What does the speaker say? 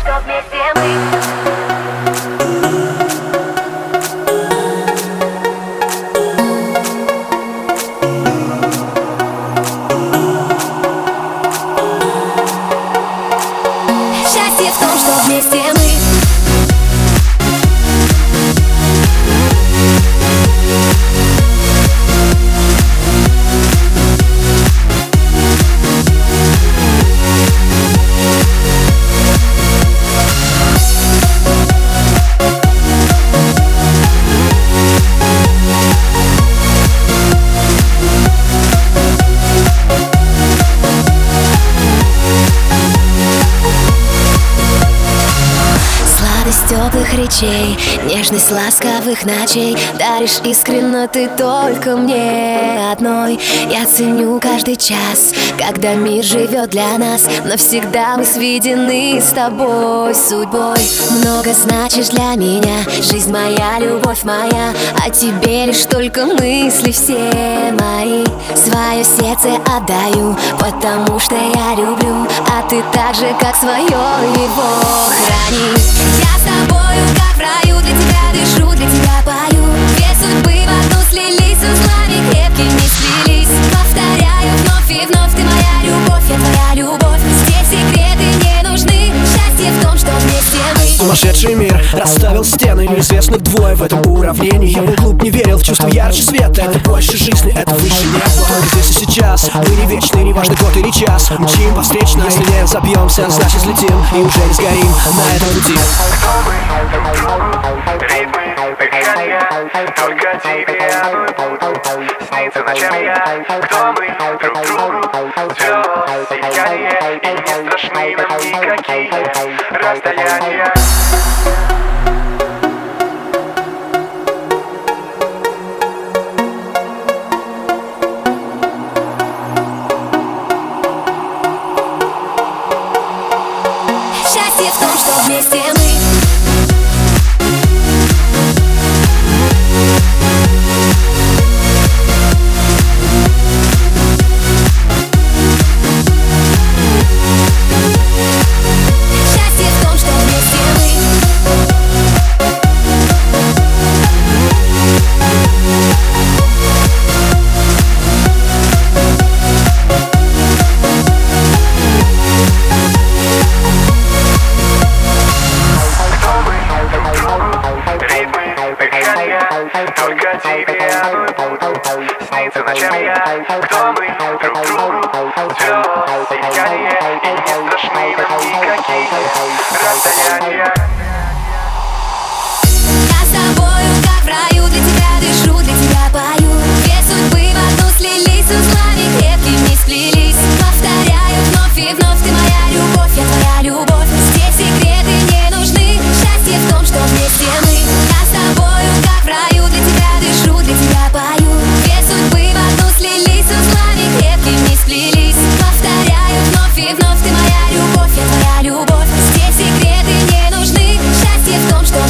что вместе мы теплых речей, нежность ласковых ночей. Даришь искренно ты только мне одной. Я ценю каждый час, когда мир живет для нас. Навсегда мы сведены с тобой судьбой. Много значишь для меня, жизнь моя, любовь моя. О тебе лишь только мысли все мои. Свое сердце отдаю, потому что я люблю. А ты так же, как свое его. Храни Я с тобою, как в раю, для тебя дышу, для тебя пою. Две судьбы Сумасшедший мир. Расставил стены Неизвестных двое в этом уравнении. Я был глуп, не верил в чувство ярче света. Это больше жизни, это выше неба. Только здесь и сейчас Мы не вечны, не важно год или час. Мчим по встречной, если не забьемся Значит взлетим и уже не сгорим. На этом пути. Ритмы дыхания Только тебе Снится ночами я? Кто мы? Друг другу? Все Расстояния Счастье в том, что вместе мы ночами я любовь, я твоя любовь. Здесь секреты не нужны, счастье в том, что